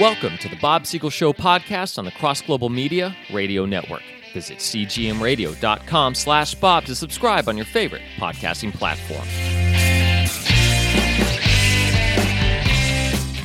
Welcome to the Bob Siegel Show podcast on the Cross Global Media Radio Network. Visit cgmradio.com slash Bob to subscribe on your favorite podcasting platform.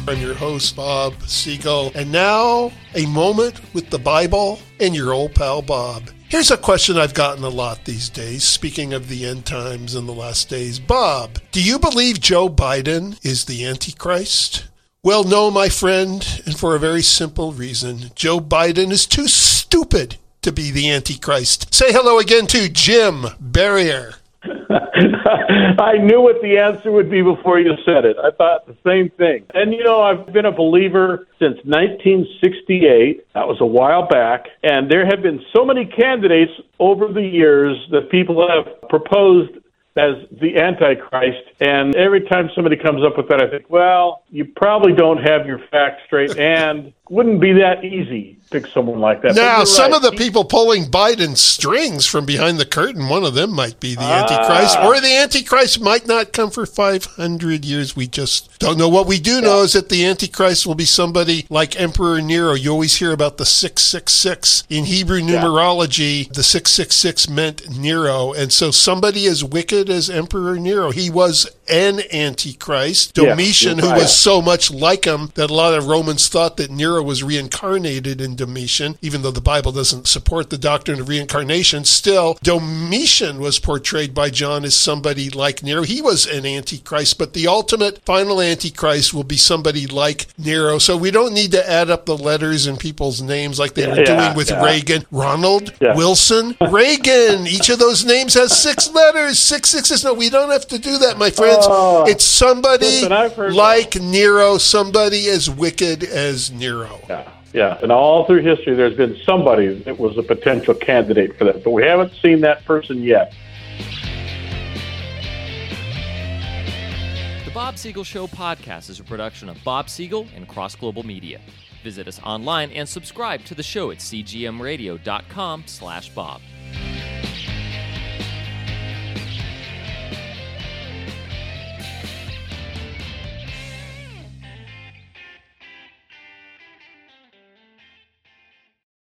I'm your host, Bob Siegel. And now, a moment with the Bible and your old pal, Bob. Here's a question I've gotten a lot these days, speaking of the end times and the last days. Bob, do you believe Joe Biden is the Antichrist? Well, no, my friend, and for a very simple reason. Joe Biden is too stupid to be the Antichrist. Say hello again to Jim Berrier. I knew what the answer would be before you said it. I thought the same thing. And you know, I've been a believer since 1968. That was a while back. And there have been so many candidates over the years that people have proposed as the Antichrist. And every time somebody comes up with that, I think, well, you probably don't have your facts straight and wouldn't be that easy to pick someone like that. Now, some right. of the people pulling Biden's strings from behind the curtain, one of them might be the Antichrist, Ah. or the Antichrist might not come for 500 years. We just don't know. What we do know is that the Antichrist will be somebody like Emperor Nero. You always hear about the 666. In Hebrew numerology, the 666 meant Nero. And so somebody as wicked as Emperor Nero, he was an Antichrist. Domitian, you're who was so much like him that a lot of Romans thought that Nero was reincarnated in Domitian, even though the Bible doesn't support the doctrine of reincarnation. Still, Domitian was portrayed by John as somebody like Nero. He was an antichrist, but the ultimate final antichrist will be somebody like Nero. So we don't need to add up the letters and people's names like they were Yeah, doing with yeah. Reagan. Ronald Yeah. Wilson, Reagan. Each of those names has six letters, six sixes. No, we don't have to do that, my friends. Oh. it's somebody Listen, like Nero, somebody as wicked as Nero. Yeah, yeah. And all through history, there's been somebody that was a potential candidate for that, but we haven't seen that person yet. The Bob Siegel Show podcast is a production of Bob Siegel and Cross Global Media. Visit us online and subscribe to the show at cgmradio.com slash Bob.